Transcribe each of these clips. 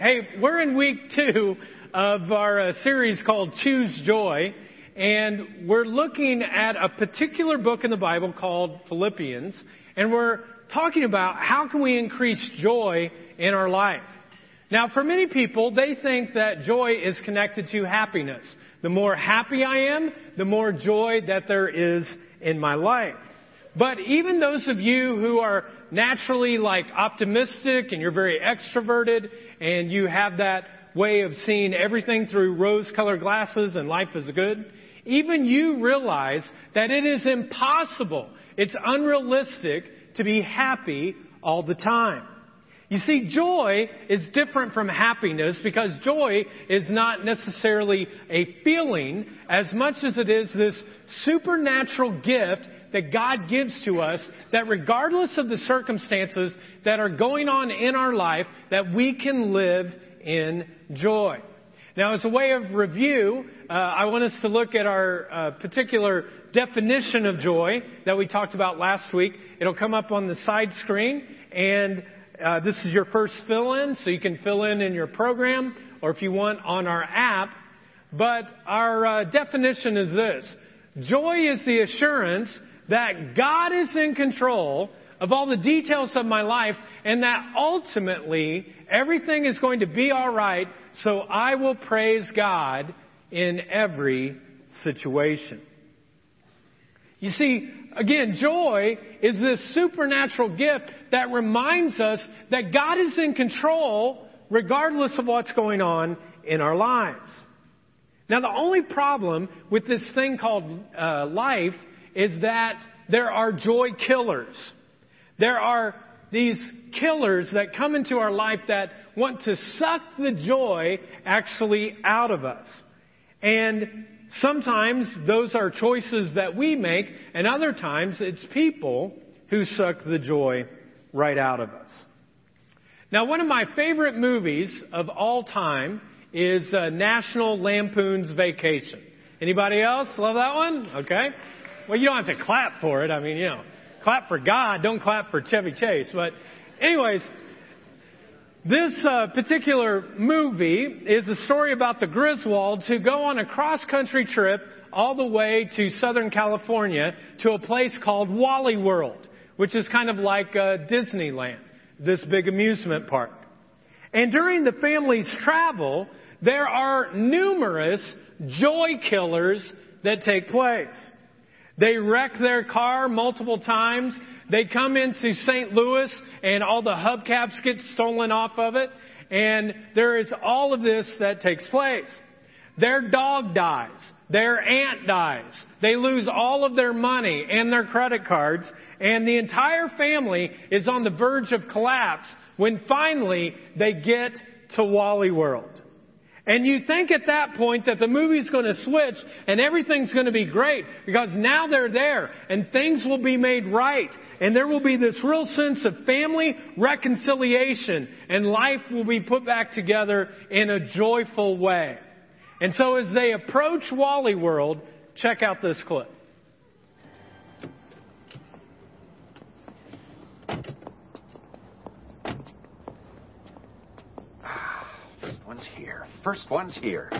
Hey, we're in week two of our uh, series called Choose Joy, and we're looking at a particular book in the Bible called Philippians, and we're talking about how can we increase joy in our life. Now, for many people, they think that joy is connected to happiness. The more happy I am, the more joy that there is in my life. But even those of you who are naturally like optimistic and you're very extroverted and you have that way of seeing everything through rose colored glasses and life is good, even you realize that it is impossible, it's unrealistic to be happy all the time. You see, joy is different from happiness because joy is not necessarily a feeling as much as it is this supernatural gift that God gives to us that regardless of the circumstances that are going on in our life, that we can live in joy. Now, as a way of review, uh, I want us to look at our uh, particular definition of joy that we talked about last week. It'll come up on the side screen, and uh, this is your first fill in, so you can fill in in your program or if you want on our app. But our uh, definition is this Joy is the assurance that God is in control of all the details of my life and that ultimately everything is going to be alright, so I will praise God in every situation. You see, again, joy is this supernatural gift that reminds us that God is in control regardless of what's going on in our lives. Now, the only problem with this thing called uh, life is that there are joy killers. There are these killers that come into our life that want to suck the joy actually out of us. And sometimes those are choices that we make, and other times it's people who suck the joy right out of us. Now, one of my favorite movies of all time is uh, National Lampoon's Vacation. Anybody else love that one? Okay. Well, you don't have to clap for it. I mean, you know, clap for God, don't clap for Chevy Chase. But, anyways, this uh, particular movie is a story about the Griswolds who go on a cross country trip all the way to Southern California to a place called Wally World, which is kind of like uh, Disneyland, this big amusement park. And during the family's travel, there are numerous joy killers that take place. They wreck their car multiple times. They come into St. Louis and all the hubcaps get stolen off of it. And there is all of this that takes place. Their dog dies. Their aunt dies. They lose all of their money and their credit cards. And the entire family is on the verge of collapse when finally they get to Wally World. And you think at that point that the movie's going to switch and everything's going to be great because now they're there and things will be made right and there will be this real sense of family reconciliation and life will be put back together in a joyful way. And so as they approach Wally World, check out this clip. Ah, one's here. First one's here.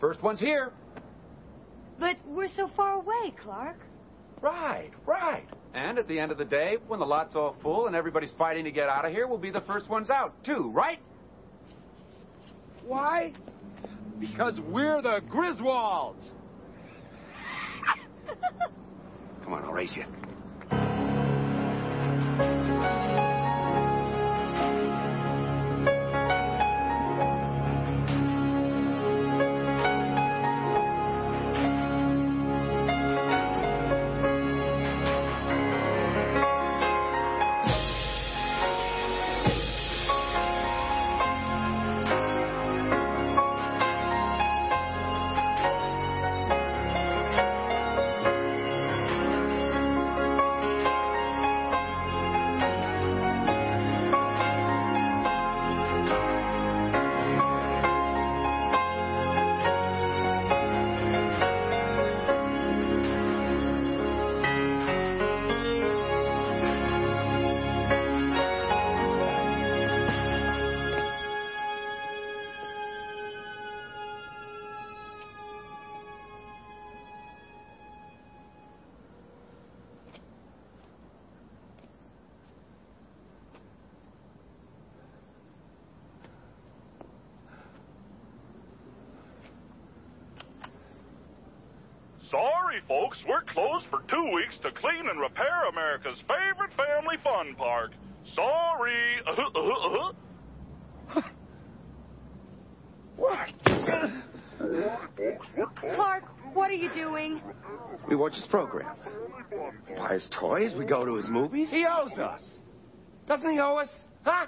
First one's here. But we're so far away, Clark. Right, right. And at the end of the day, when the lot's all full and everybody's fighting to get out of here, we'll be the first ones out, too, right? Why? Because we're the Griswolds. Come on, I'll race you. Sorry, folks, we're closed for two weeks to clean and repair America's favorite family fun park. Sorry. what? Clark, what are you doing? We watch his program. We buy his toys. We go to his movies. He owes us. Doesn't he owe us? Huh?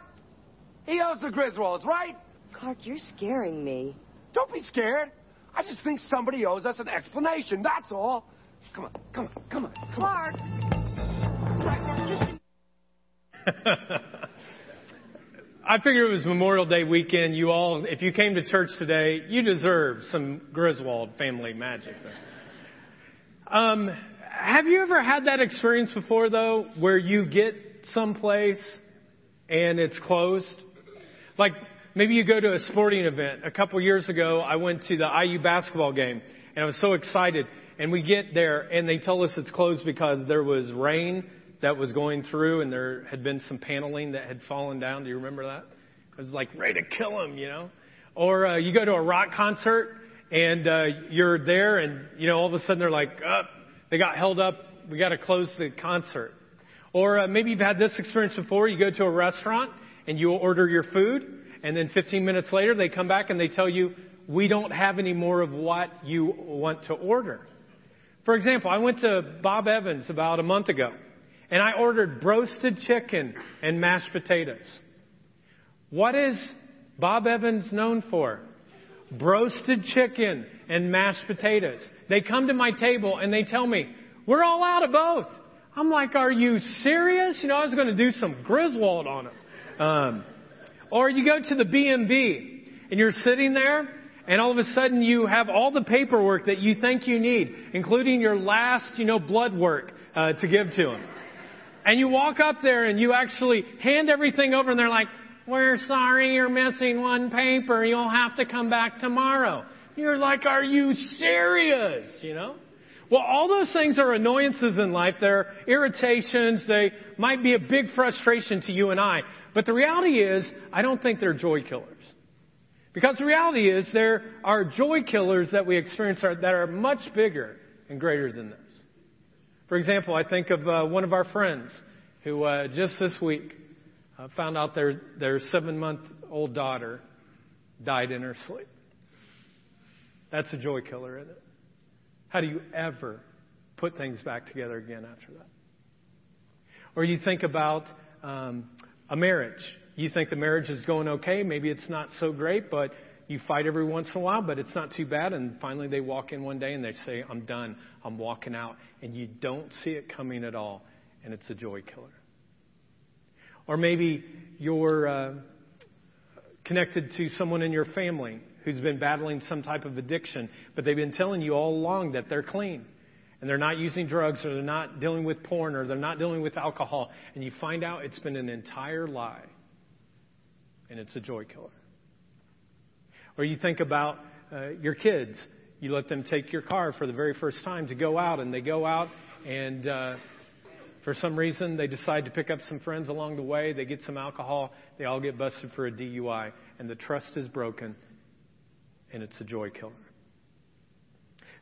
He owes the Griswolds, right? Clark, you're scaring me. Don't be scared. I just think somebody owes us an explanation, that's all. Come on, come on, come on. Come Clark. Clark, just... I figured it was Memorial Day weekend. You all, if you came to church today, you deserve some Griswold family magic. Um, have you ever had that experience before, though, where you get someplace and it's closed? Like maybe you go to a sporting event. A couple years ago, I went to the IU basketball game and I was so excited. And we get there and they tell us it's closed because there was rain that was going through and there had been some paneling that had fallen down. Do you remember that? It was like ready to kill them, you know? Or uh, you go to a rock concert and uh, you're there and, you know, all of a sudden they're like, oh, they got held up. We got to close the concert. Or uh, maybe you've had this experience before. You go to a restaurant and you order your food and then 15 minutes later they come back and they tell you, we don't have any more of what you want to order. For example, I went to Bob Evans about a month ago and I ordered roasted chicken and mashed potatoes. What is Bob Evans known for? Roasted chicken and mashed potatoes. They come to my table and they tell me, we're all out of both. I'm like, are you serious? You know, I was going to do some Griswold on them. Um, or you go to the BMV and you're sitting there and all of a sudden you have all the paperwork that you think you need, including your last, you know, blood work uh, to give to them. And you walk up there and you actually hand everything over and they're like, we're sorry you're missing one paper. You'll have to come back tomorrow. You're like, are you serious? You know? Well, all those things are annoyances in life. They're irritations. They might be a big frustration to you and I. But the reality is, I don't think they're joy killers. Because the reality is, there are joy killers that we experience that are much bigger and greater than this. For example, I think of uh, one of our friends who uh, just this week uh, found out their, their seven month old daughter died in her sleep. That's a joy killer, isn't it? How do you ever put things back together again after that? Or you think about um, a marriage. You think the marriage is going okay. Maybe it's not so great, but you fight every once in a while, but it's not too bad. And finally, they walk in one day and they say, I'm done. I'm walking out. And you don't see it coming at all. And it's a joy killer. Or maybe you're uh, connected to someone in your family who's been battling some type of addiction, but they've been telling you all along that they're clean and they're not using drugs or they're not dealing with porn or they're not dealing with alcohol, and you find out it's been an entire lie and it's a joy killer. Or you think about uh, your kids. You let them take your car for the very first time to go out, and they go out, and uh, for some reason they decide to pick up some friends along the way. They get some alcohol. They all get busted for a DUI, and the trust is broken, and it's a joy killer.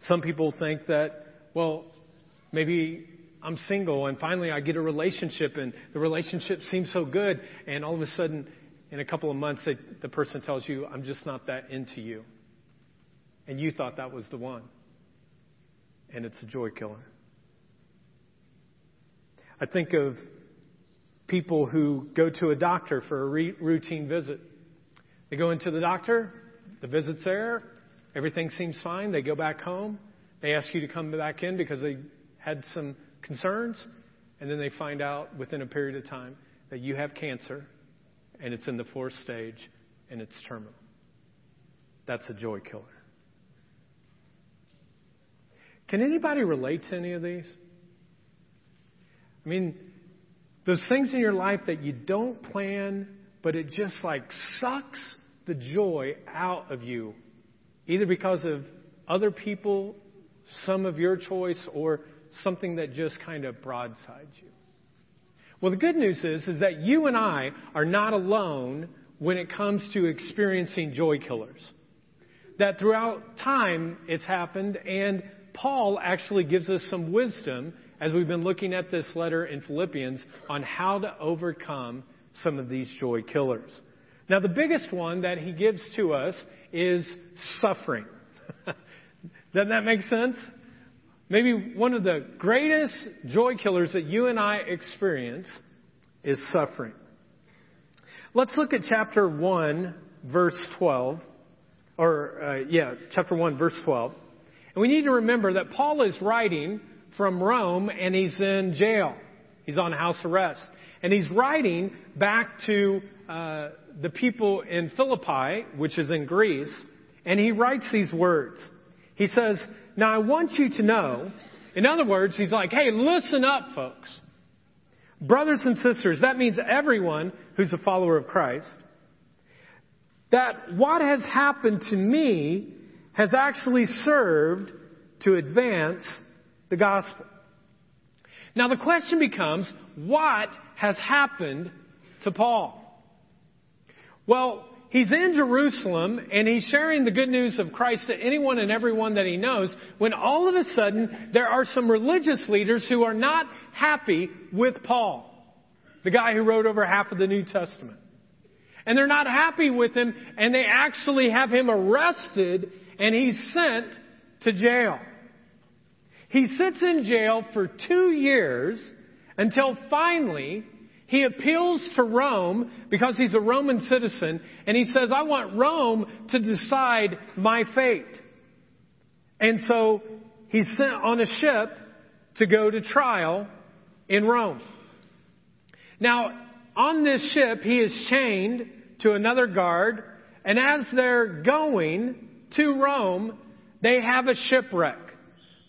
Some people think that, well, maybe I'm single and finally I get a relationship and the relationship seems so good and all of a sudden in a couple of months, the person tells you, I'm just not that into you. And you thought that was the one. And it's a joy killer. I think of people who go to a doctor for a re- routine visit. They go into the doctor, the visit's there, everything seems fine. They go back home. They ask you to come back in because they had some concerns. And then they find out within a period of time that you have cancer and it's in the fourth stage, and it's terminal. That's a joy killer. Can anybody relate to any of these? I mean, those things in your life that you don't plan, but it just like sucks the joy out of you, either because of other people, some of your choice, or something that just kind of broadsides you. Well, the good news is, is that you and I are not alone when it comes to experiencing joy killers. That throughout time it's happened, and Paul actually gives us some wisdom as we've been looking at this letter in Philippians on how to overcome some of these joy killers. Now, the biggest one that he gives to us is suffering. Doesn't that make sense? Maybe one of the greatest joy killers that you and I experience is suffering. Let's look at chapter 1, verse 12. Or, uh, yeah, chapter 1, verse 12. And we need to remember that Paul is writing from Rome and he's in jail. He's on house arrest. And he's writing back to uh, the people in Philippi, which is in Greece, and he writes these words. He says, Now I want you to know, in other words, he's like, hey, listen up, folks. Brothers and sisters, that means everyone who's a follower of Christ, that what has happened to me has actually served to advance the gospel. Now the question becomes, what has happened to Paul? Well, he's in Jerusalem and he's sharing the good news of Christ to anyone and everyone that he knows when all of a sudden there are some religious leaders who are not happy with Paul, the guy who wrote over half of the New Testament. And they're not happy with him and they actually have him arrested and he's sent to jail. He sits in jail for two years until finally he appeals to Rome because he's a Roman citizen and he says, I want Rome to decide my fate. And so he's sent on a ship to go to trial in Rome. Now, on this ship, he is chained to another guard, and as they're going to Rome, they have a shipwreck.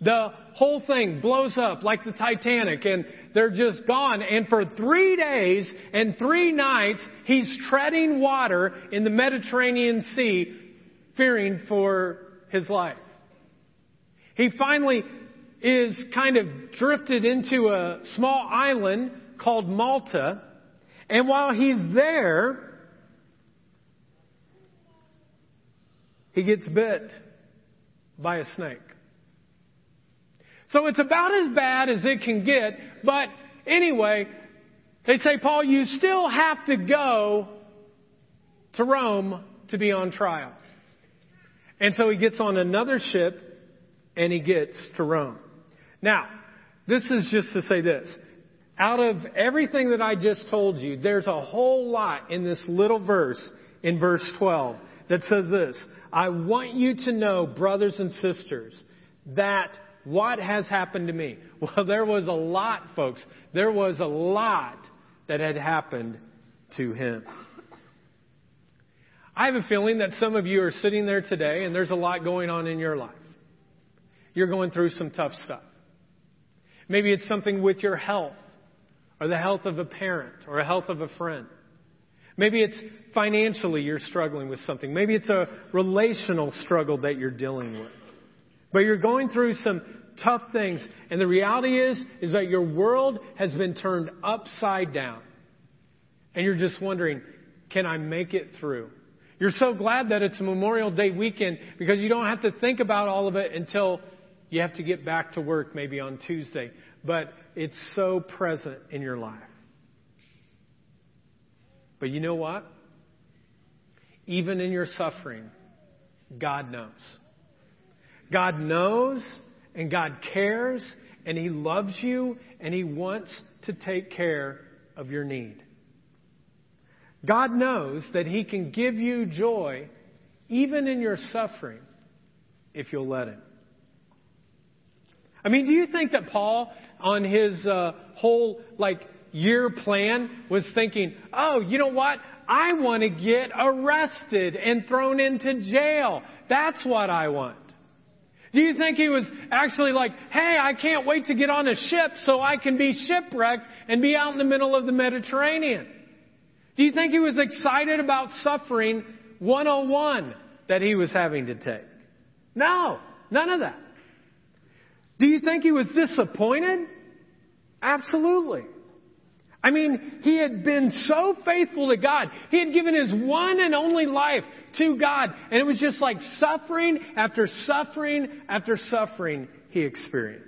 The whole thing blows up like the Titanic and they're just gone. And for three days and three nights, he's treading water in the Mediterranean Sea, fearing for his life. He finally is kind of drifted into a small island called Malta. And while he's there, he gets bit by a snake. So it's about as bad as it can get, but anyway, they say, Paul, you still have to go to Rome to be on trial. And so he gets on another ship and he gets to Rome. Now, this is just to say this. Out of everything that I just told you, there's a whole lot in this little verse in verse 12 that says this. I want you to know, brothers and sisters, that what has happened to me? Well, there was a lot, folks. There was a lot that had happened to him. I have a feeling that some of you are sitting there today and there's a lot going on in your life. You're going through some tough stuff. Maybe it's something with your health or the health of a parent or a health of a friend. Maybe it's financially you're struggling with something. Maybe it's a relational struggle that you're dealing with. But you're going through some tough things. And the reality is, is that your world has been turned upside down. And you're just wondering, can I make it through? You're so glad that it's Memorial Day weekend because you don't have to think about all of it until you have to get back to work maybe on Tuesday. But it's so present in your life. But you know what? Even in your suffering, God knows. God knows and God cares and He loves you and He wants to take care of your need. God knows that He can give you joy even in your suffering if you'll let Him. I mean, do you think that Paul, on his uh, whole like year plan, was thinking, "Oh, you know what? I want to get arrested and thrown into jail. That's what I want." Do you think he was actually like, hey, I can't wait to get on a ship so I can be shipwrecked and be out in the middle of the Mediterranean? Do you think he was excited about suffering 101 that he was having to take? No, none of that. Do you think he was disappointed? Absolutely. I mean, he had been so faithful to God. He had given his one and only life to God. And it was just like suffering after suffering after suffering he experienced.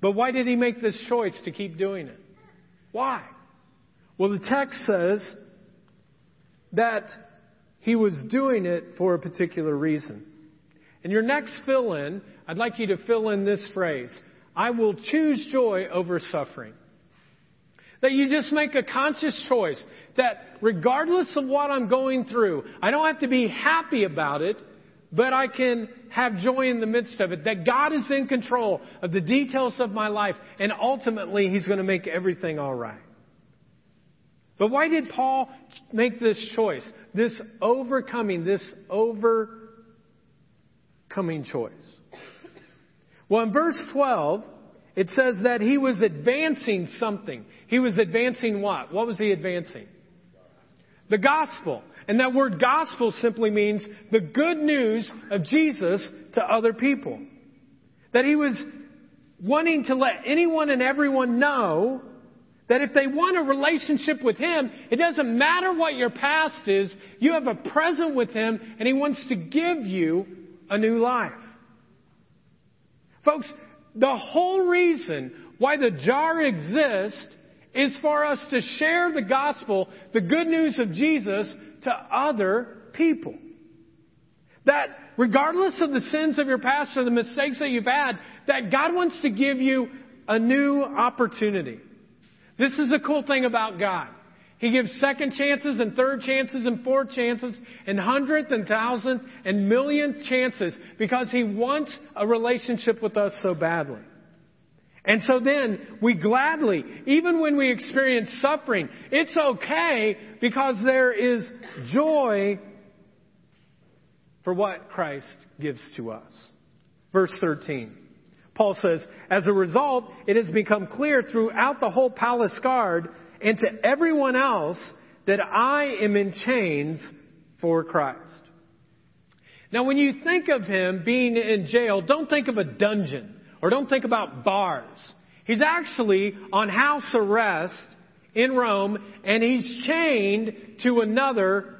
But why did he make this choice to keep doing it? Why? Well, the text says that he was doing it for a particular reason. And your next fill in, I'd like you to fill in this phrase I will choose joy over suffering. That you just make a conscious choice that regardless of what I'm going through, I don't have to be happy about it, but I can have joy in the midst of it. That God is in control of the details of my life, and ultimately He's going to make everything all right. But why did Paul make this choice? This overcoming, this overcoming choice. Well, in verse 12, it says that he was advancing something. He was advancing what? What was he advancing? The gospel. And that word gospel simply means the good news of Jesus to other people. That he was wanting to let anyone and everyone know that if they want a relationship with Him, it doesn't matter what your past is, you have a present with Him and He wants to give you a new life. Folks, the whole reason why the jar exists is for us to share the gospel, the good news of Jesus, to other people. That regardless of the sins of your past or the mistakes that you've had, that God wants to give you a new opportunity. This is the cool thing about God. He gives second chances and third chances and fourth chances and hundredth and thousandth and millionth chances because He wants a relationship with us so badly. And so then we gladly, even when we experience suffering, it's okay because there is joy for what Christ gives to us. Verse 13. Paul says, as a result, it has become clear throughout the whole palace guard and to everyone else that I am in chains for Christ. Now, when you think of him being in jail, don't think of a dungeon or don't think about bars. He's actually on house arrest in Rome and he's chained to another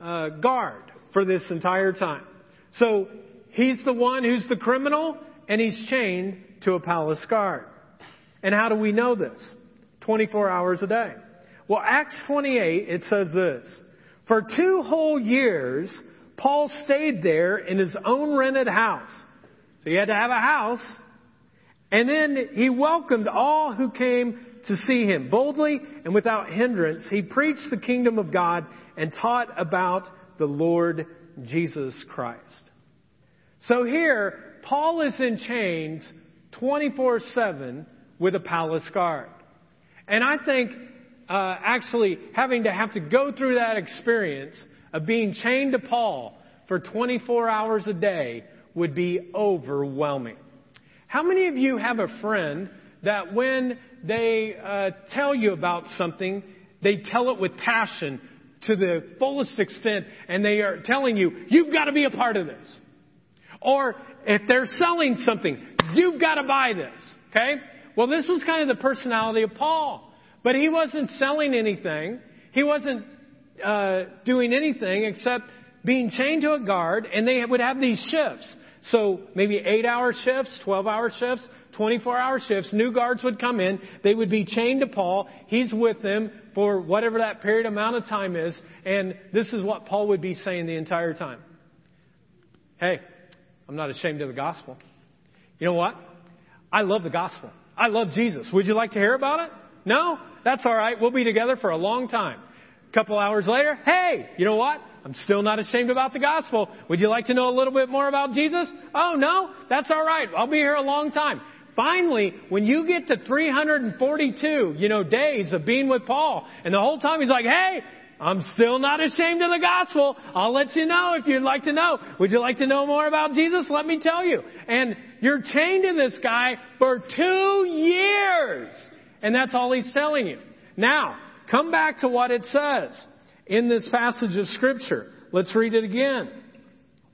uh, guard for this entire time. So he's the one who's the criminal and he's chained to a palace guard. And how do we know this? 24 hours a day. Well, Acts 28, it says this. For two whole years, Paul stayed there in his own rented house. So he had to have a house. And then he welcomed all who came to see him. Boldly and without hindrance, he preached the kingdom of God and taught about the Lord Jesus Christ. So here, Paul is in chains 24 7 with a palace guard. And I think uh, actually having to have to go through that experience of being chained to Paul for 24 hours a day would be overwhelming. How many of you have a friend that when they uh, tell you about something, they tell it with passion to the fullest extent and they are telling you, you've got to be a part of this? Or if they're selling something, you've got to buy this. Okay? Well, this was kind of the personality of Paul. But he wasn't selling anything. He wasn't uh, doing anything except being chained to a guard, and they would have these shifts. So maybe eight hour shifts, 12 hour shifts, 24 hour shifts. New guards would come in. They would be chained to Paul. He's with them for whatever that period amount of time is. And this is what Paul would be saying the entire time. Hey, I'm not ashamed of the gospel. You know what? I love the gospel. I love Jesus. Would you like to hear about it? No? That's all right. We'll be together for a long time. A couple hours later, hey, you know what? I'm still not ashamed about the gospel. Would you like to know a little bit more about Jesus? Oh, no? That's all right. I'll be here a long time. Finally, when you get to 342, you know, days of being with Paul, and the whole time he's like, hey, I'm still not ashamed of the gospel. I'll let you know if you'd like to know. Would you like to know more about Jesus? Let me tell you. And you're chained to this guy for two years. And that's all he's telling you. Now, come back to what it says in this passage of scripture. Let's read it again.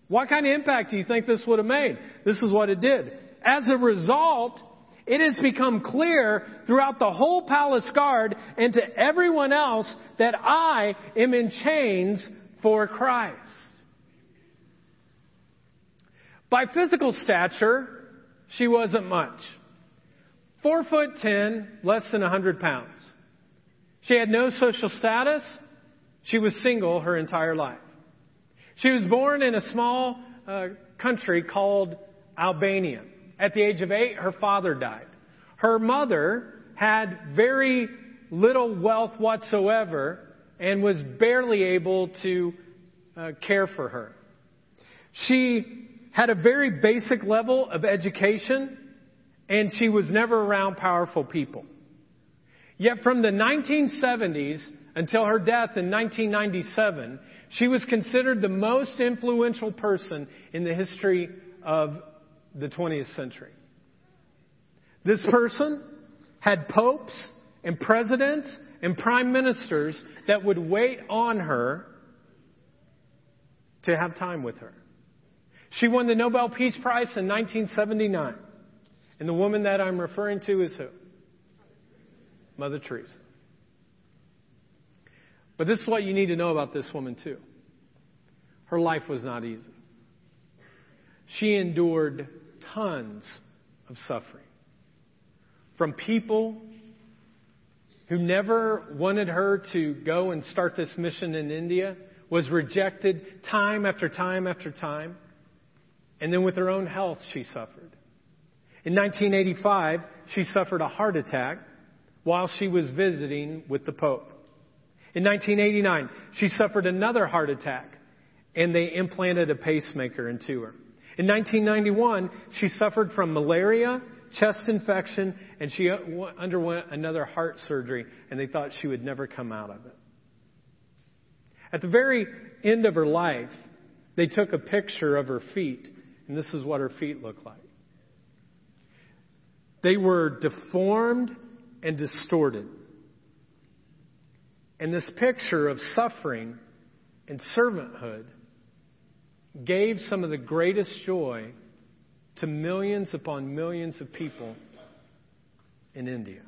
What kind of impact do you think this would have made? This is what it did. As a result, it has become clear throughout the whole palace guard and to everyone else that I am in chains for Christ. By physical stature, she wasn't much. Four foot ten, less than a hundred pounds. She had no social status. She was single her entire life. She was born in a small uh, country called Albania. At the age of eight, her father died. Her mother had very little wealth whatsoever and was barely able to uh, care for her. She had a very basic level of education and she was never around powerful people. Yet from the 1970s until her death in 1997, she was considered the most influential person in the history of the 20th century. This person had popes and presidents and prime ministers that would wait on her to have time with her. She won the Nobel Peace Prize in 1979. And the woman that I'm referring to is who? Mother Teresa. But this is what you need to know about this woman, too. Her life was not easy. She endured tons of suffering from people who never wanted her to go and start this mission in India, was rejected time after time after time. And then with her own health, she suffered. In 1985, she suffered a heart attack while she was visiting with the Pope. In 1989, she suffered another heart attack and they implanted a pacemaker into her. In 1991, she suffered from malaria, chest infection, and she uh, underwent another heart surgery, and they thought she would never come out of it. At the very end of her life, they took a picture of her feet, and this is what her feet looked like. They were deformed and distorted. And this picture of suffering and servanthood gave some of the greatest joy to millions upon millions of people in India.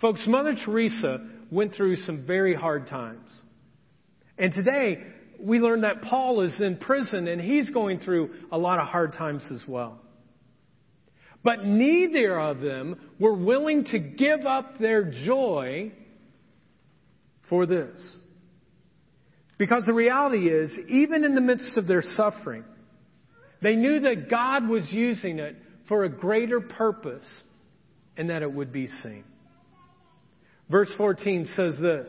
Folks, Mother Teresa went through some very hard times. And today, we learn that Paul is in prison and he's going through a lot of hard times as well. But neither of them were willing to give up their joy for this. Because the reality is, even in the midst of their suffering, they knew that God was using it for a greater purpose and that it would be seen. Verse 14 says this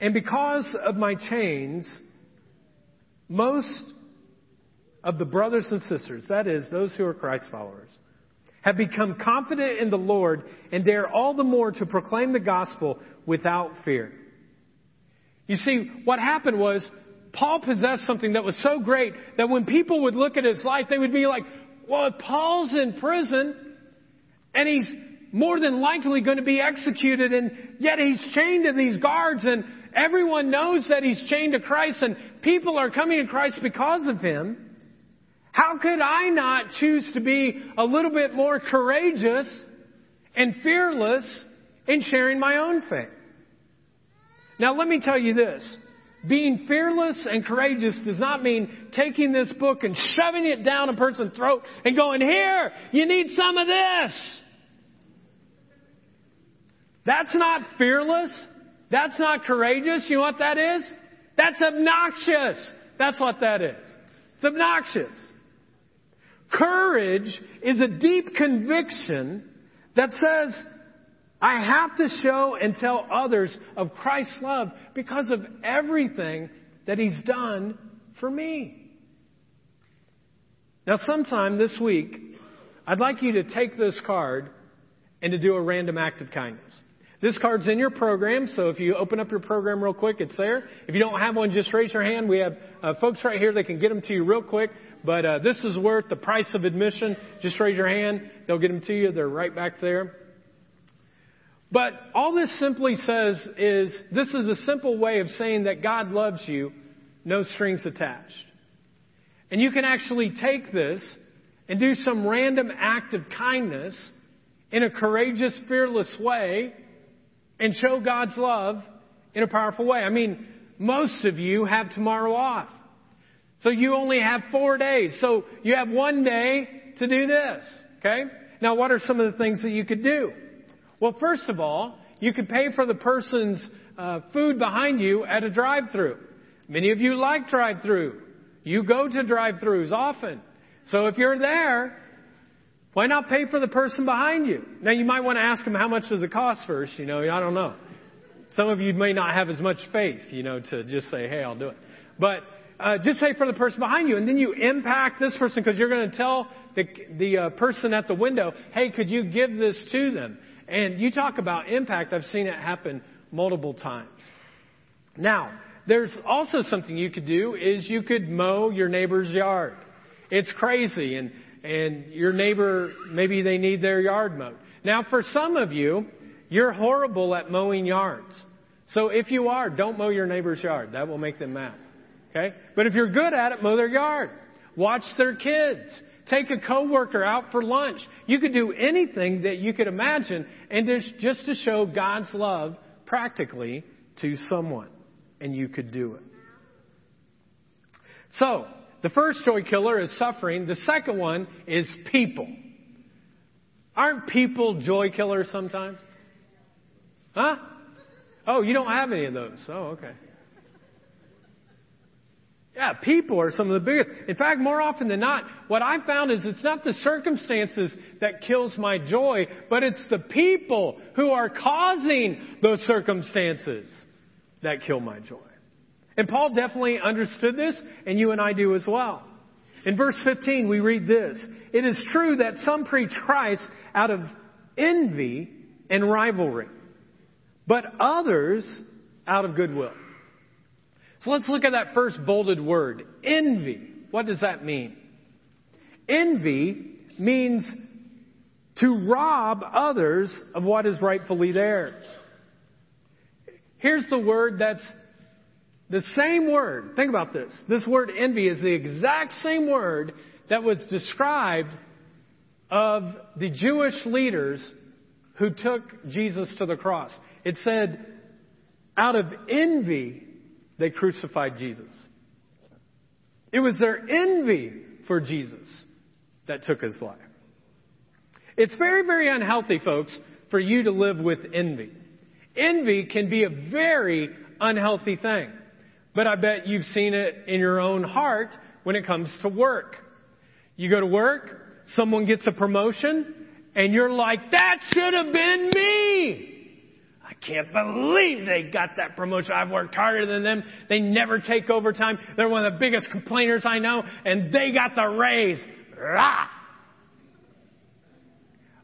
And because of my chains, most of the brothers and sisters, that is, those who are Christ followers, have become confident in the Lord and dare all the more to proclaim the gospel without fear. You see, what happened was Paul possessed something that was so great that when people would look at his life, they would be like, well, Paul's in prison and he's more than likely going to be executed and yet he's chained to these guards and everyone knows that he's chained to Christ and people are coming to Christ because of him. How could I not choose to be a little bit more courageous and fearless in sharing my own faith? Now let me tell you this. Being fearless and courageous does not mean taking this book and shoving it down a person's throat and going, here, you need some of this. That's not fearless. That's not courageous. You know what that is? That's obnoxious. That's what that is. It's obnoxious. Courage is a deep conviction that says, I have to show and tell others of Christ's love because of everything that He's done for me. Now, sometime this week, I'd like you to take this card and to do a random act of kindness. This card's in your program, so if you open up your program real quick, it's there. If you don't have one, just raise your hand. We have uh, folks right here that can get them to you real quick. But uh, this is worth the price of admission. Just raise your hand. They'll get them to you. They're right back there. But all this simply says is this is a simple way of saying that God loves you, no strings attached. And you can actually take this and do some random act of kindness in a courageous, fearless way and show God's love in a powerful way. I mean, most of you have tomorrow off. So you only have four days. So you have one day to do this. Okay? Now what are some of the things that you could do? Well, first of all, you could pay for the person's uh, food behind you at a drive-through. Many of you like drive-through. You go to drive-throughs often. So if you're there, why not pay for the person behind you? Now you might want to ask them how much does it cost first, you know, I don't know. Some of you may not have as much faith, you know, to just say, hey, I'll do it. But uh, just pay for the person behind you, and then you impact this person because you're going to tell the, the uh, person at the window, hey, could you give this to them? And you talk about impact. I've seen it happen multiple times. Now, there's also something you could do is you could mow your neighbor's yard. It's crazy, and and your neighbor maybe they need their yard mowed. Now, for some of you, you're horrible at mowing yards. So if you are, don't mow your neighbor's yard. That will make them mad. Okay? But if you're good at it, mow their yard. Watch their kids. Take a coworker out for lunch. You could do anything that you could imagine and just to show God's love practically to someone. And you could do it. So, the first joy killer is suffering. The second one is people. Aren't people joy killers sometimes? Huh? Oh, you don't have any of those. Oh, okay. Yeah, people are some of the biggest. In fact, more often than not, what I've found is it's not the circumstances that kills my joy, but it's the people who are causing those circumstances that kill my joy. And Paul definitely understood this, and you and I do as well. In verse 15, we read this. It is true that some preach Christ out of envy and rivalry but others out of goodwill. So let's look at that first bolded word, envy. What does that mean? Envy means to rob others of what is rightfully theirs. Here's the word that's the same word. Think about this. This word envy is the exact same word that was described of the Jewish leaders who took Jesus to the cross. It said, out of envy, they crucified Jesus. It was their envy for Jesus that took his life. It's very, very unhealthy, folks, for you to live with envy. Envy can be a very unhealthy thing. But I bet you've seen it in your own heart when it comes to work. You go to work, someone gets a promotion, and you're like, that should have been me! Can't believe they got that promotion. I've worked harder than them. They never take overtime. They're one of the biggest complainers I know, and they got the raise. Rah!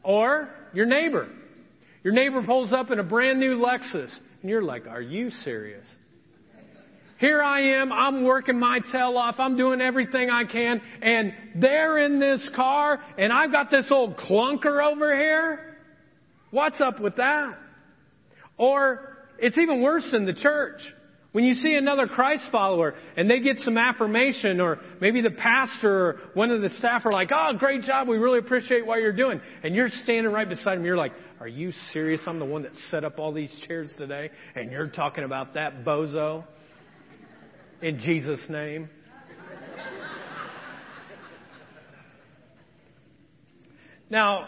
Or your neighbor. Your neighbor pulls up in a brand new Lexus, and you're like, Are you serious? Here I am, I'm working my tail off, I'm doing everything I can, and they're in this car, and I've got this old clunker over here. What's up with that? Or it's even worse in the church. When you see another Christ follower and they get some affirmation or maybe the pastor or one of the staff are like, oh, great job. We really appreciate what you're doing. And you're standing right beside them. You're like, are you serious? I'm the one that set up all these chairs today and you're talking about that bozo in Jesus' name. Now,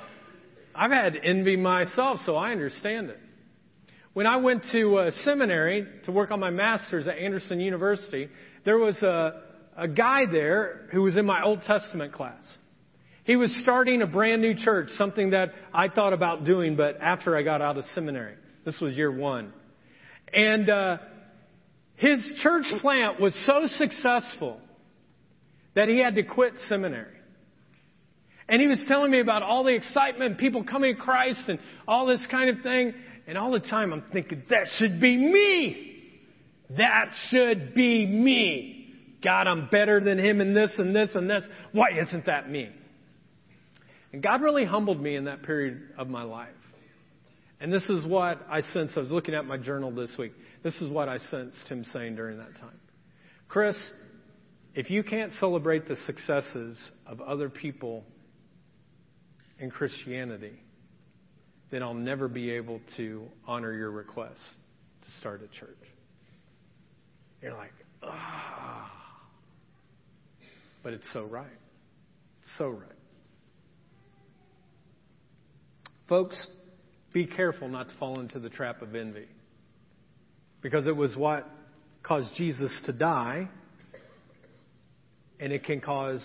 I've had envy myself, so I understand it. When I went to uh, seminary to work on my master's at Anderson University, there was a, a guy there who was in my Old Testament class. He was starting a brand new church, something that I thought about doing, but after I got out of seminary. This was year one. And uh, his church plant was so successful that he had to quit seminary. And he was telling me about all the excitement, people coming to Christ and all this kind of thing. And all the time I'm thinking, that should be me. That should be me. God, I'm better than him in this and this and this. Why isn't that me? And God really humbled me in that period of my life. And this is what I sensed. I was looking at my journal this week. This is what I sensed him saying during that time. Chris, if you can't celebrate the successes of other people in Christianity, then I'll never be able to honor your request to start a church. You're like, ah. But it's so right. So right. Folks, be careful not to fall into the trap of envy. Because it was what caused Jesus to die, and it can cause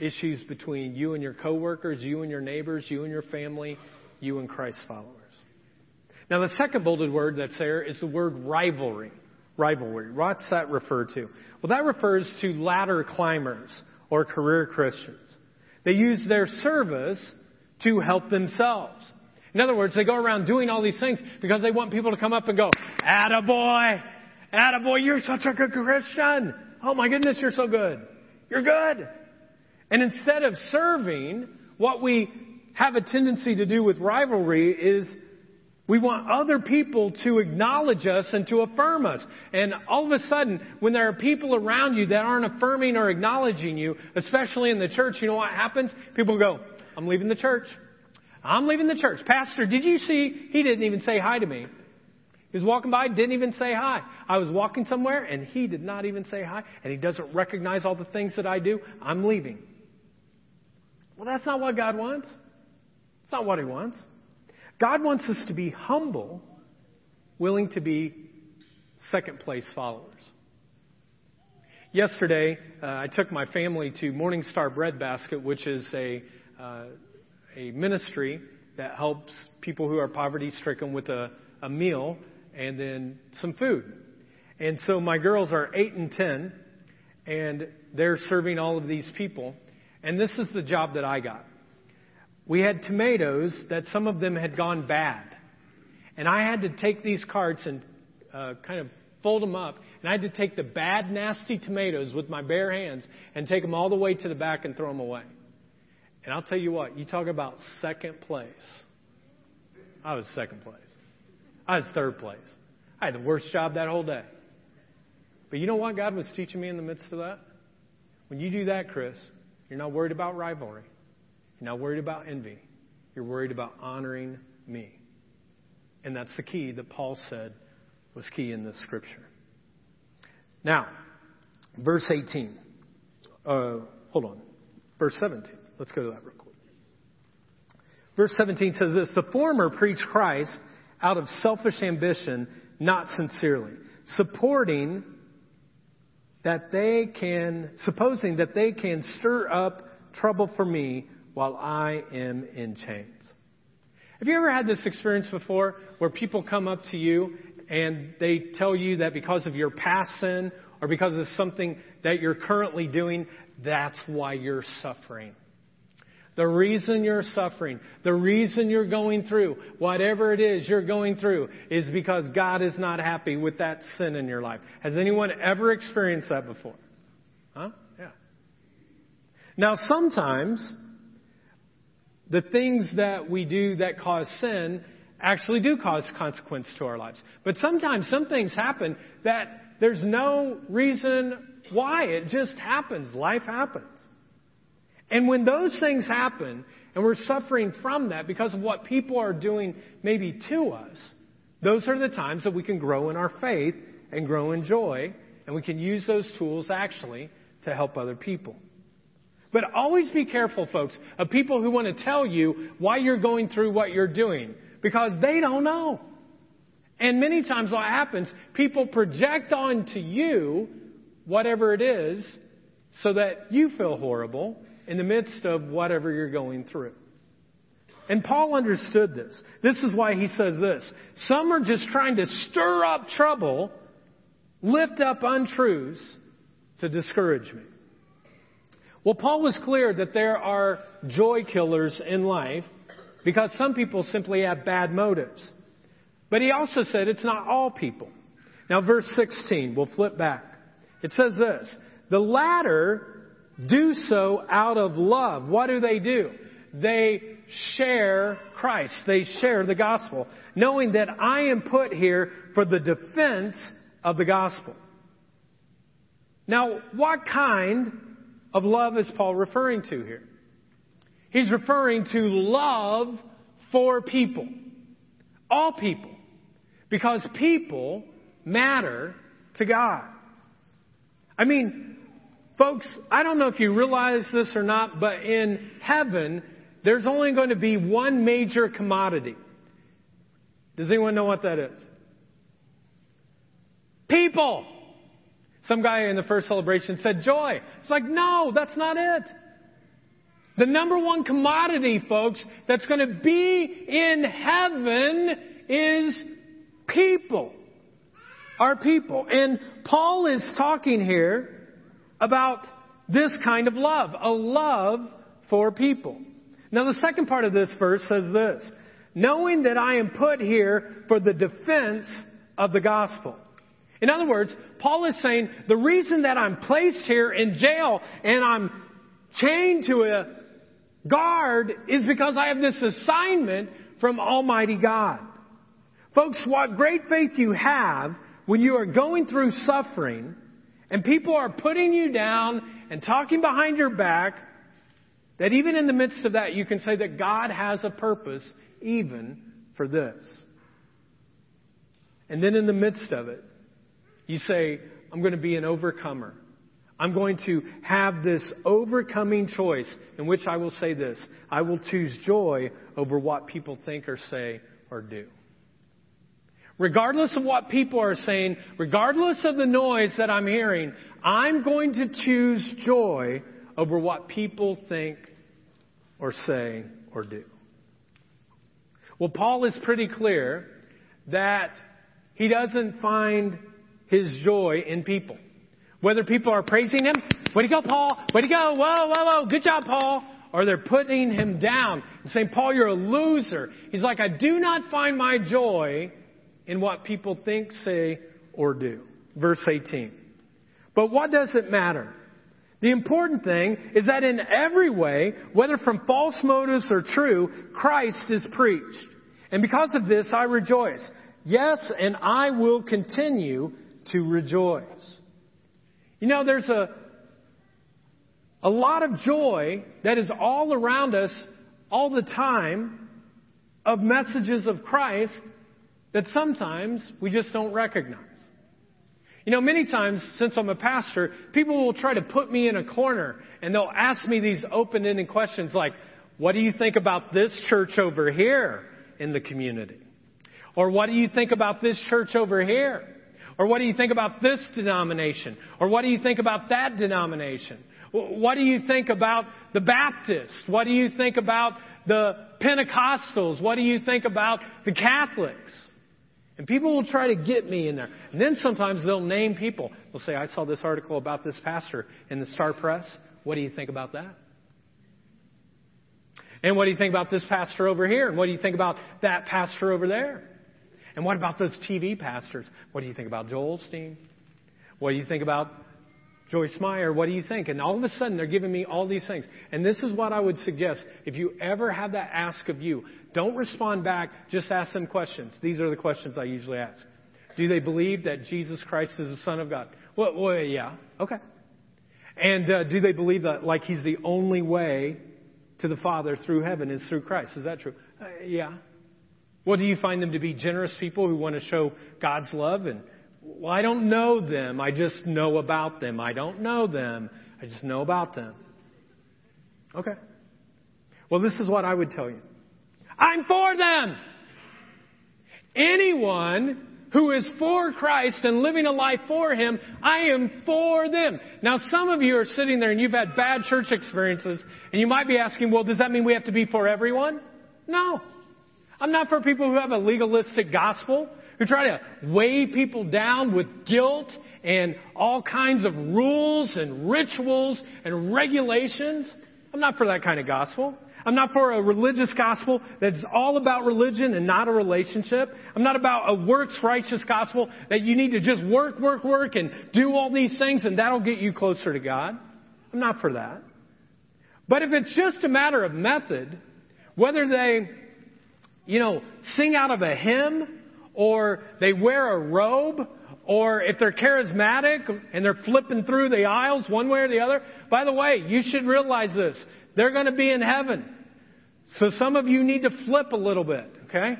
issues between you and your coworkers, you and your neighbors, you and your family, you and Christ's followers. Now, the second bolded word that's there is the word rivalry. Rivalry. What's that refer to? Well, that refers to ladder climbers or career Christians. They use their service to help themselves. In other words, they go around doing all these things because they want people to come up and go, Attaboy! Attaboy, you're such a good Christian! Oh my goodness, you're so good! You're good! And instead of serving, what we have a tendency to do with rivalry is we want other people to acknowledge us and to affirm us. And all of a sudden, when there are people around you that aren't affirming or acknowledging you, especially in the church, you know what happens? People go, I'm leaving the church. I'm leaving the church. Pastor, did you see? He didn't even say hi to me. He was walking by, didn't even say hi. I was walking somewhere and he did not even say hi and he doesn't recognize all the things that I do. I'm leaving. Well, that's not what God wants. Not what he wants. God wants us to be humble, willing to be second place followers. Yesterday, uh, I took my family to Morning Star Bread Basket, which is a uh, a ministry that helps people who are poverty stricken with a, a meal and then some food. And so my girls are 8 and 10, and they're serving all of these people. And this is the job that I got. We had tomatoes that some of them had gone bad. And I had to take these carts and uh, kind of fold them up. And I had to take the bad, nasty tomatoes with my bare hands and take them all the way to the back and throw them away. And I'll tell you what, you talk about second place. I was second place. I was third place. I had the worst job that whole day. But you know what God was teaching me in the midst of that? When you do that, Chris, you're not worried about rivalry. You're not worried about envy. You're worried about honoring me. And that's the key that Paul said was key in this scripture. Now, verse 18. Uh, hold on. Verse 17. Let's go to that real quick. Verse 17 says this The former preach Christ out of selfish ambition, not sincerely, supporting that they can, supposing that they can stir up trouble for me while I am in chains. Have you ever had this experience before where people come up to you and they tell you that because of your past sin or because of something that you're currently doing, that's why you're suffering? The reason you're suffering, the reason you're going through, whatever it is you're going through, is because God is not happy with that sin in your life. Has anyone ever experienced that before? Huh? Yeah. Now, sometimes the things that we do that cause sin actually do cause consequence to our lives. But sometimes some things happen that there's no reason why. It just happens. Life happens. And when those things happen, and we're suffering from that because of what people are doing maybe to us, those are the times that we can grow in our faith and grow in joy, and we can use those tools actually to help other people. But always be careful, folks, of people who want to tell you why you're going through what you're doing, because they don't know. And many times what happens, people project onto you whatever it is so that you feel horrible in the midst of whatever you're going through. And Paul understood this. This is why he says this. Some are just trying to stir up trouble, lift up untruths to discourage me. Well, Paul was clear that there are joy killers in life because some people simply have bad motives. But he also said it's not all people. Now, verse 16, we'll flip back. It says this The latter do so out of love. What do they do? They share Christ. They share the gospel, knowing that I am put here for the defense of the gospel. Now, what kind of love is Paul referring to here? He's referring to love for people. All people. Because people matter to God. I mean, Folks, I don't know if you realize this or not, but in heaven, there's only going to be one major commodity. Does anyone know what that is? People. Some guy in the first celebration said joy. It's like, no, that's not it. The number one commodity, folks, that's going to be in heaven is people. Our people. And Paul is talking here about this kind of love, a love for people. Now the second part of this verse says this, knowing that I am put here for the defense of the gospel. In other words, Paul is saying the reason that I'm placed here in jail and I'm chained to a guard is because I have this assignment from Almighty God. Folks, what great faith you have when you are going through suffering and people are putting you down and talking behind your back, that even in the midst of that, you can say that God has a purpose even for this. And then in the midst of it, you say, I'm going to be an overcomer. I'm going to have this overcoming choice in which I will say this I will choose joy over what people think or say or do. Regardless of what people are saying, regardless of the noise that I'm hearing, I'm going to choose joy over what people think or say or do. Well, Paul is pretty clear that he doesn't find his joy in people. Whether people are praising him, way to go, Paul, way to go, whoa, whoa, whoa, good job, Paul, or they're putting him down and saying, Paul, you're a loser. He's like, I do not find my joy in what people think, say, or do. Verse 18. But what does it matter? The important thing is that in every way, whether from false motives or true, Christ is preached. And because of this, I rejoice. Yes, and I will continue to rejoice. You know, there's a, a lot of joy that is all around us all the time of messages of Christ that sometimes we just don't recognize. You know, many times since I'm a pastor, people will try to put me in a corner and they'll ask me these open-ended questions like, what do you think about this church over here in the community? Or what do you think about this church over here? Or what do you think about this denomination? Or what do you think about that denomination? What do you think about the Baptists? What do you think about the Pentecostals? What do you think about the Catholics? And people will try to get me in there. And then sometimes they'll name people. They'll say, I saw this article about this pastor in the Star Press. What do you think about that? And what do you think about this pastor over here? And what do you think about that pastor over there? And what about those TV pastors? What do you think about Joel Osteen? What do you think about Joyce Meyer? What do you think? And all of a sudden, they're giving me all these things. And this is what I would suggest. If you ever have that ask of you, don't respond back, just ask them questions. These are the questions I usually ask. Do they believe that Jesus Christ is the Son of God? Well, well yeah. Okay. And uh, do they believe that, like, He's the only way to the Father through heaven is through Christ? Is that true? Uh, yeah. Well, do you find them to be generous people who want to show God's love? And, well, I don't know them. I just know about them. I don't know them. I just know about them. Okay. Well, this is what I would tell you. I'm for them. Anyone who is for Christ and living a life for Him, I am for them. Now, some of you are sitting there and you've had bad church experiences, and you might be asking, well, does that mean we have to be for everyone? No. I'm not for people who have a legalistic gospel, who try to weigh people down with guilt and all kinds of rules and rituals and regulations. I'm not for that kind of gospel. I'm not for a religious gospel that's all about religion and not a relationship. I'm not about a works righteous gospel that you need to just work, work, work and do all these things and that'll get you closer to God. I'm not for that. But if it's just a matter of method, whether they, you know, sing out of a hymn or they wear a robe or if they're charismatic and they're flipping through the aisles one way or the other, by the way, you should realize this. They're going to be in heaven. So some of you need to flip a little bit, okay?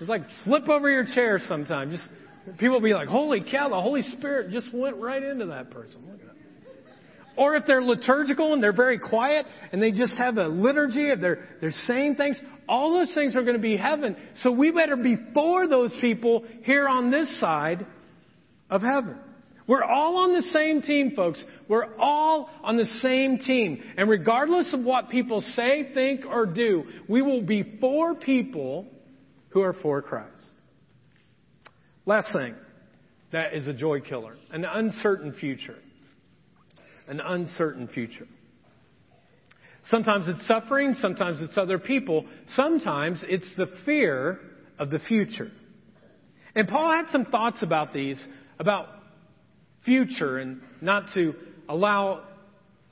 It's like flip over your chair sometime. Just people will be like, "Holy cow, the Holy Spirit just went right into that person." Or if they're liturgical and they're very quiet and they just have a liturgy of they're, they're saying things, all those things are going to be heaven. So we better be for those people here on this side of heaven. We're all on the same team, folks. We're all on the same team. And regardless of what people say, think, or do, we will be for people who are for Christ. Last thing that is a joy killer an uncertain future. An uncertain future. Sometimes it's suffering, sometimes it's other people, sometimes it's the fear of the future. And Paul had some thoughts about these, about future and not to allow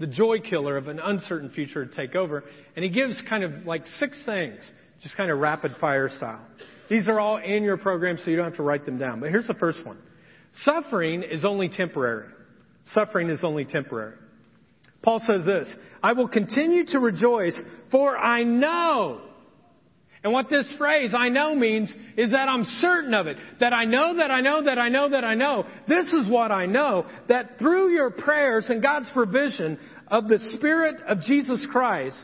the joy killer of an uncertain future to take over. And he gives kind of like six things, just kind of rapid fire style. These are all in your program, so you don't have to write them down. But here's the first one. Suffering is only temporary. Suffering is only temporary. Paul says this, I will continue to rejoice, for I know and what this phrase, I know, means is that I'm certain of it. That I know, that I know, that I know, that I know. This is what I know. That through your prayers and God's provision of the Spirit of Jesus Christ,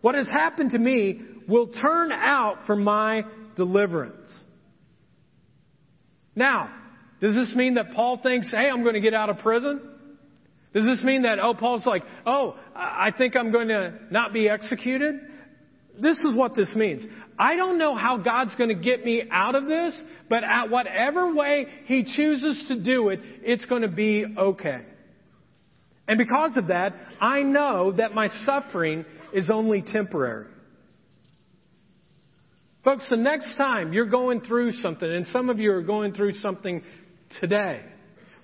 what has happened to me will turn out for my deliverance. Now, does this mean that Paul thinks, hey, I'm going to get out of prison? Does this mean that, oh, Paul's like, oh, I think I'm going to not be executed? This is what this means. I don't know how God's going to get me out of this, but at whatever way He chooses to do it, it's going to be okay. And because of that, I know that my suffering is only temporary. Folks, the next time you're going through something, and some of you are going through something today,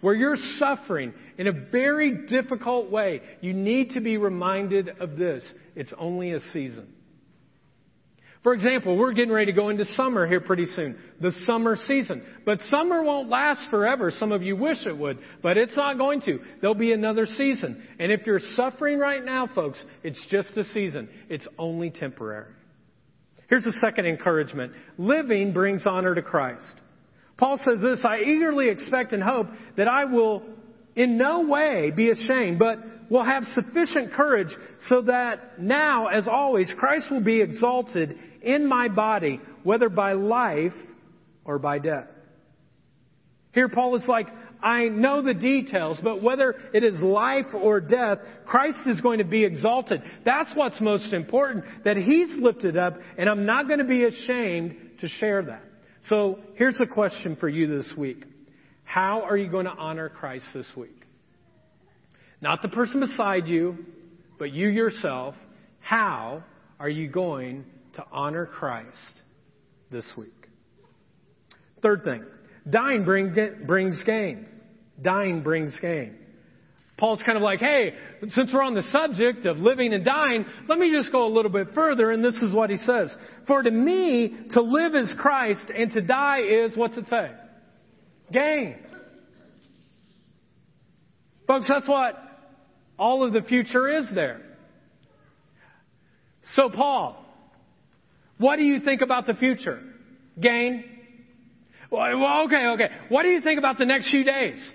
where you're suffering in a very difficult way, you need to be reminded of this. It's only a season. For example, we're getting ready to go into summer here pretty soon. The summer season. But summer won't last forever. Some of you wish it would, but it's not going to. There'll be another season. And if you're suffering right now, folks, it's just a season. It's only temporary. Here's a second encouragement. Living brings honor to Christ. Paul says this, I eagerly expect and hope that I will in no way be ashamed, but will have sufficient courage so that now, as always, Christ will be exalted in my body, whether by life or by death. Here Paul is like, I know the details, but whether it is life or death, Christ is going to be exalted. That's what's most important, that He's lifted up, and I'm not going to be ashamed to share that. So here's a question for you this week. How are you going to honor Christ this week? Not the person beside you, but you yourself. How are you going to honor Christ this week? Third thing, dying bring, brings gain. Dying brings gain. Paul's kind of like, hey, since we're on the subject of living and dying, let me just go a little bit further, and this is what he says. For to me, to live is Christ, and to die is, what's it say? Gain. Folks, that's what all of the future is there. So, Paul, what do you think about the future? Gain? Well, okay, okay. What do you think about the next few days?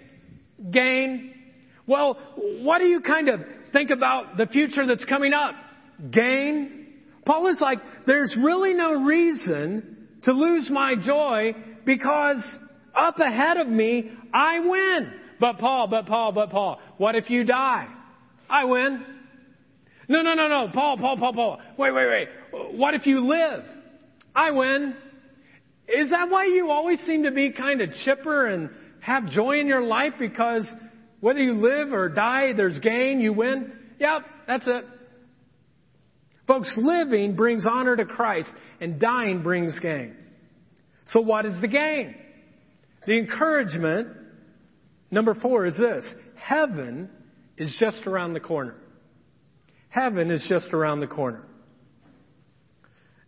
Gain? Well, what do you kind of think about the future that's coming up? Gain? Paul is like, there's really no reason to lose my joy because up ahead of me, I win. But Paul, but Paul, but Paul, what if you die? I win. No, no, no, no. Paul, Paul, Paul, Paul. Wait, wait, wait. What if you live? I win. Is that why you always seem to be kind of chipper and have joy in your life? Because whether you live or die, there's gain, you win? Yep, that's it. Folks, living brings honor to Christ and dying brings gain. So what is the gain? The encouragement, number four, is this. Heaven is just around the corner. Heaven is just around the corner.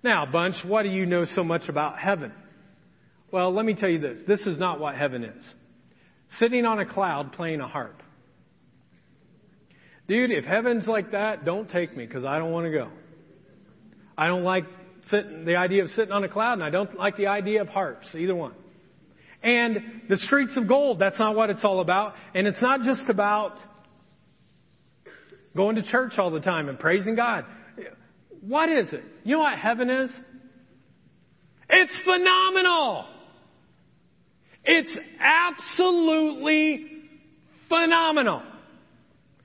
Now, bunch, why do you know so much about heaven? Well, let me tell you this. This is not what heaven is. Sitting on a cloud playing a harp. Dude, if heaven's like that, don't take me because I don't want to go. I don't like sitting, the idea of sitting on a cloud and I don't like the idea of harps, either one. And the streets of gold, that's not what it's all about. And it's not just about going to church all the time and praising God. What is it? You know what heaven is? It's phenomenal. It's absolutely phenomenal.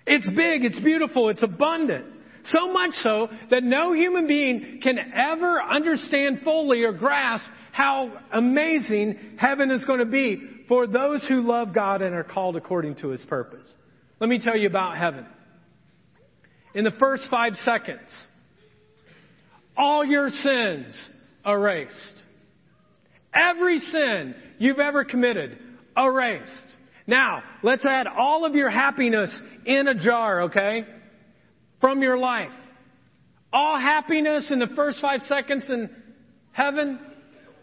It's big, it's beautiful, it's abundant. So much so that no human being can ever understand fully or grasp how amazing heaven is going to be for those who love God and are called according to his purpose. Let me tell you about heaven. In the first five seconds, all your sins erased. Every sin you've ever committed erased. Now, let's add all of your happiness in a jar, okay? From your life. All happiness in the first five seconds in heaven,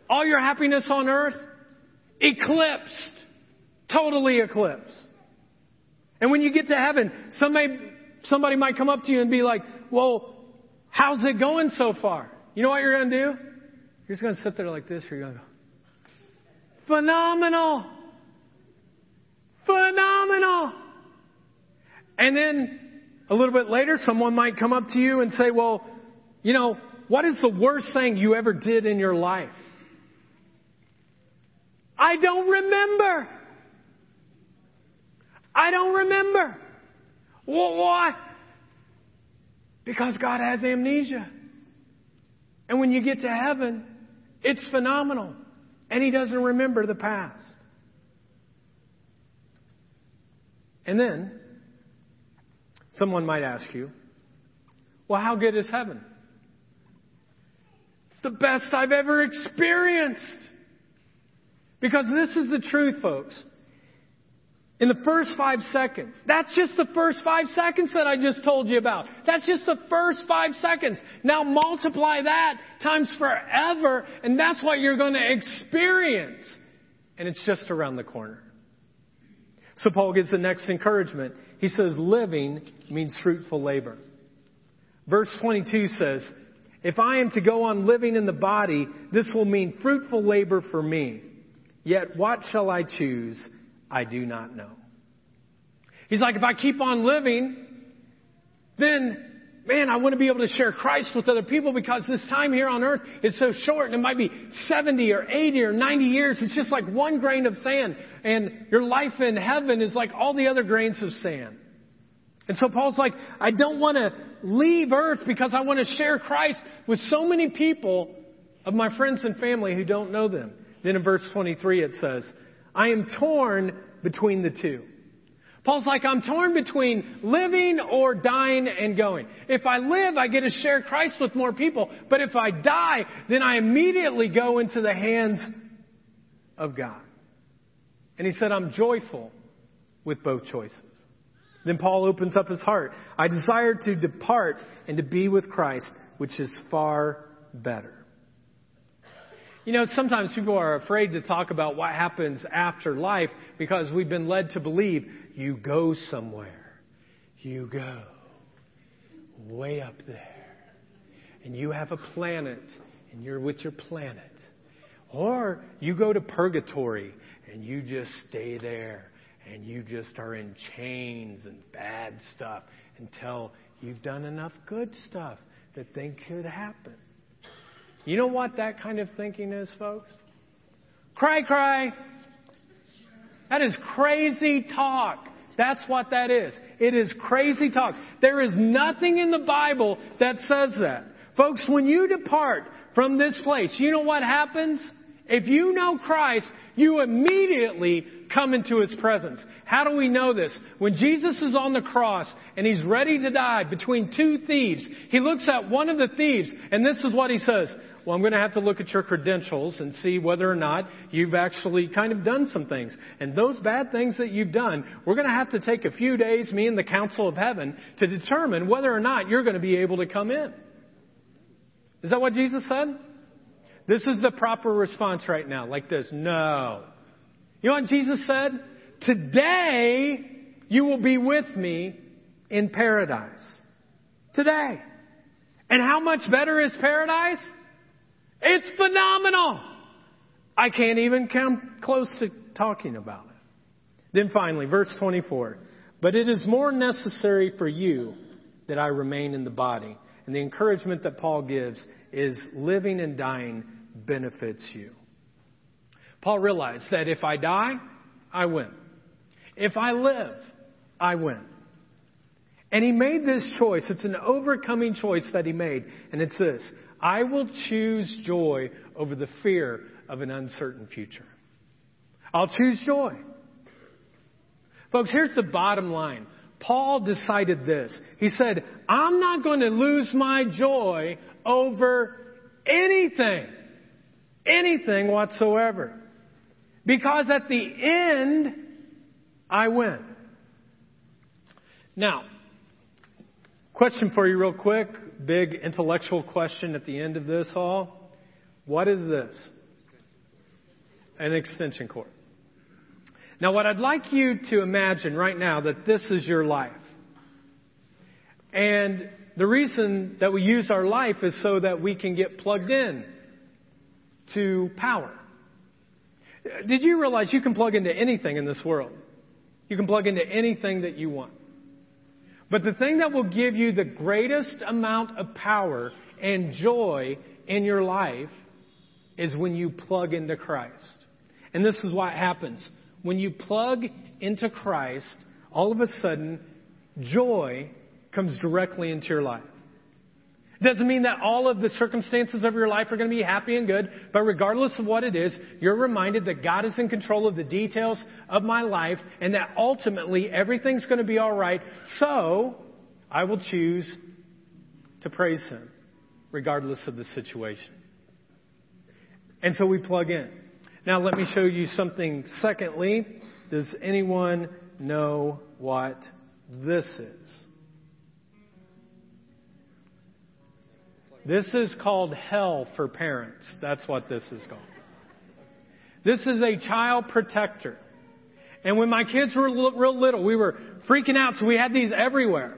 all your happiness on earth, eclipsed. Totally eclipsed. And when you get to heaven, somebody, somebody might come up to you and be like, well, how's it going so far? You know what you're going to do? You're just going to sit there like this. You're going to go, phenomenal. Phenomenal. And then a little bit later, someone might come up to you and say, well, you know, what is the worst thing you ever did in your life? I don't remember. I don't remember. Why? Because God has amnesia. And when you get to heaven, it's phenomenal. And He doesn't remember the past. And then, someone might ask you, well, how good is heaven? It's the best I've ever experienced. Because this is the truth, folks. In the first five seconds. That's just the first five seconds that I just told you about. That's just the first five seconds. Now multiply that times forever, and that's what you're going to experience. And it's just around the corner. So Paul gives the next encouragement. He says, living means fruitful labor. Verse 22 says, if I am to go on living in the body, this will mean fruitful labor for me. Yet what shall I choose? I do not know. He's like, if I keep on living, then man, I want to be able to share Christ with other people because this time here on earth is so short and it might be 70 or 80 or 90 years. It's just like one grain of sand. And your life in heaven is like all the other grains of sand. And so Paul's like, I don't want to leave earth because I want to share Christ with so many people of my friends and family who don't know them. Then in verse 23 it says, I am torn between the two. Paul's like, I'm torn between living or dying and going. If I live, I get to share Christ with more people. But if I die, then I immediately go into the hands of God. And he said, I'm joyful with both choices. Then Paul opens up his heart. I desire to depart and to be with Christ, which is far better. You know, sometimes people are afraid to talk about what happens after life because we've been led to believe you go somewhere. You go way up there. And you have a planet and you're with your planet. Or you go to purgatory and you just stay there and you just are in chains and bad stuff until you've done enough good stuff that things could happen. You know what that kind of thinking is, folks? Cry, cry. That is crazy talk. That's what that is. It is crazy talk. There is nothing in the Bible that says that. Folks, when you depart from this place, you know what happens? If you know Christ, you immediately come into His presence. How do we know this? When Jesus is on the cross and He's ready to die between two thieves, He looks at one of the thieves and this is what He says well, I'm going to have to look at your credentials and see whether or not you've actually kind of done some things. And those bad things that you've done, we're going to have to take a few days, me and the council of heaven, to determine whether or not you're going to be able to come in. Is that what Jesus said? This is the proper response right now, like this. No. You know what Jesus said? Today you will be with me in paradise. Today. And how much better is paradise? It's phenomenal. I can't even come close to talking about it. Then finally, verse 24. But it is more necessary for you that I remain in the body. And the encouragement that Paul gives is living and dying benefits you. Paul realized that if I die, I win. If I live, I win. And he made this choice. It's an overcoming choice that he made. And it's this I will choose joy over the fear of an uncertain future. I'll choose joy. Folks, here's the bottom line. Paul decided this. He said, I'm not going to lose my joy over anything. Anything whatsoever. Because at the end, I win. Now, question for you real quick. Big intellectual question at the end of this all. What is this? An extension cord. Now, what I'd like you to imagine right now that this is your life. And the reason that we use our life is so that we can get plugged in to power. Did you realize you can plug into anything in this world? You can plug into anything that you want. But the thing that will give you the greatest amount of power and joy in your life is when you plug into Christ. And this is what happens when you plug into Christ, all of a sudden, joy comes directly into your life. It doesn't mean that all of the circumstances of your life are going to be happy and good, but regardless of what it is, you're reminded that God is in control of the details of my life and that ultimately everything's going to be all right. So, I will choose to praise Him regardless of the situation. And so we plug in. Now, let me show you something. Secondly, does anyone know what this is? This is called hell for parents. That's what this is called. This is a child protector. And when my kids were real little, we were freaking out, so we had these everywhere.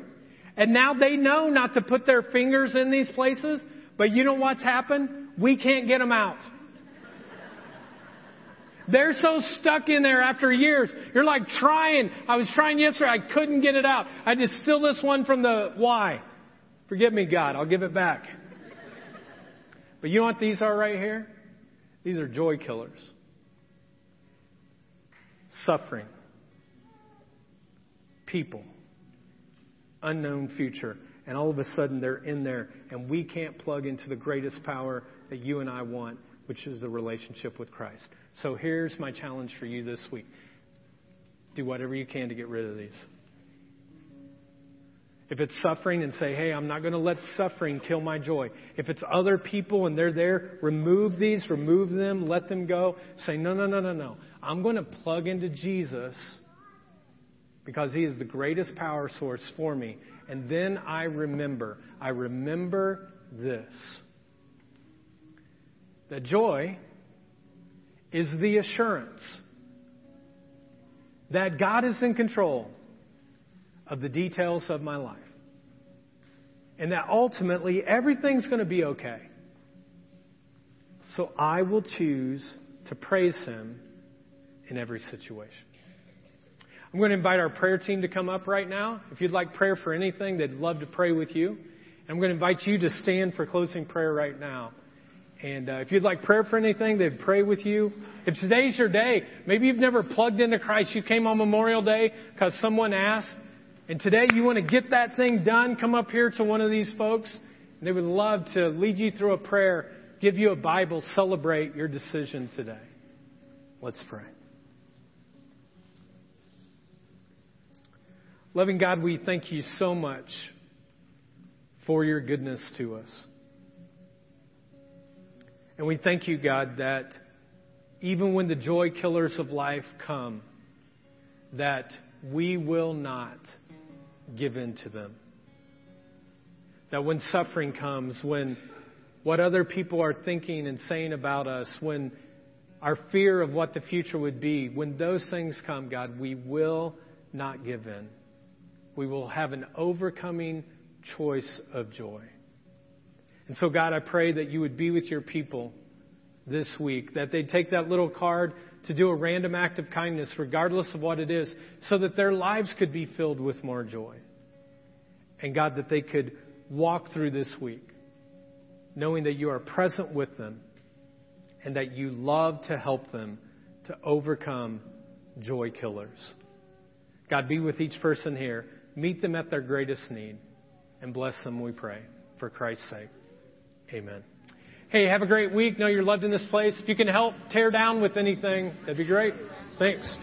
And now they know not to put their fingers in these places, but you know what's happened? We can't get them out. They're so stuck in there after years. You're like trying. I was trying yesterday. I couldn't get it out. I just steal this one from the Y. Forgive me, God. I'll give it back. But you know what these are right here? These are joy killers. Suffering. People. Unknown future. And all of a sudden they're in there and we can't plug into the greatest power that you and I want, which is the relationship with Christ. So here's my challenge for you this week do whatever you can to get rid of these. If it's suffering and say, hey, I'm not going to let suffering kill my joy. If it's other people and they're there, remove these, remove them, let them go. Say, no, no, no, no, no. I'm going to plug into Jesus because he is the greatest power source for me. And then I remember, I remember this. That joy is the assurance that God is in control of the details of my life. And that ultimately everything's going to be okay. So I will choose to praise Him in every situation. I'm going to invite our prayer team to come up right now. If you'd like prayer for anything, they'd love to pray with you. And I'm going to invite you to stand for closing prayer right now. And uh, if you'd like prayer for anything, they'd pray with you. If today's your day, maybe you've never plugged into Christ. You came on Memorial Day because someone asked. And today you want to get that thing done, come up here to one of these folks. And they would love to lead you through a prayer, give you a Bible, celebrate your decision today. Let's pray. Loving God, we thank you so much for your goodness to us. And we thank you, God, that even when the joy killers of life come, that we will not give in to them. That when suffering comes, when what other people are thinking and saying about us, when our fear of what the future would be, when those things come, God, we will not give in. We will have an overcoming choice of joy. And so, God, I pray that you would be with your people this week, that they'd take that little card to do a random act of kindness, regardless of what it is, so that their lives could be filled with more joy. And God, that they could walk through this week knowing that you are present with them and that you love to help them to overcome joy killers. God, be with each person here. Meet them at their greatest need and bless them, we pray. For Christ's sake. Amen. Hey, have a great week. Know you're loved in this place. If you can help tear down with anything, that'd be great. Thanks.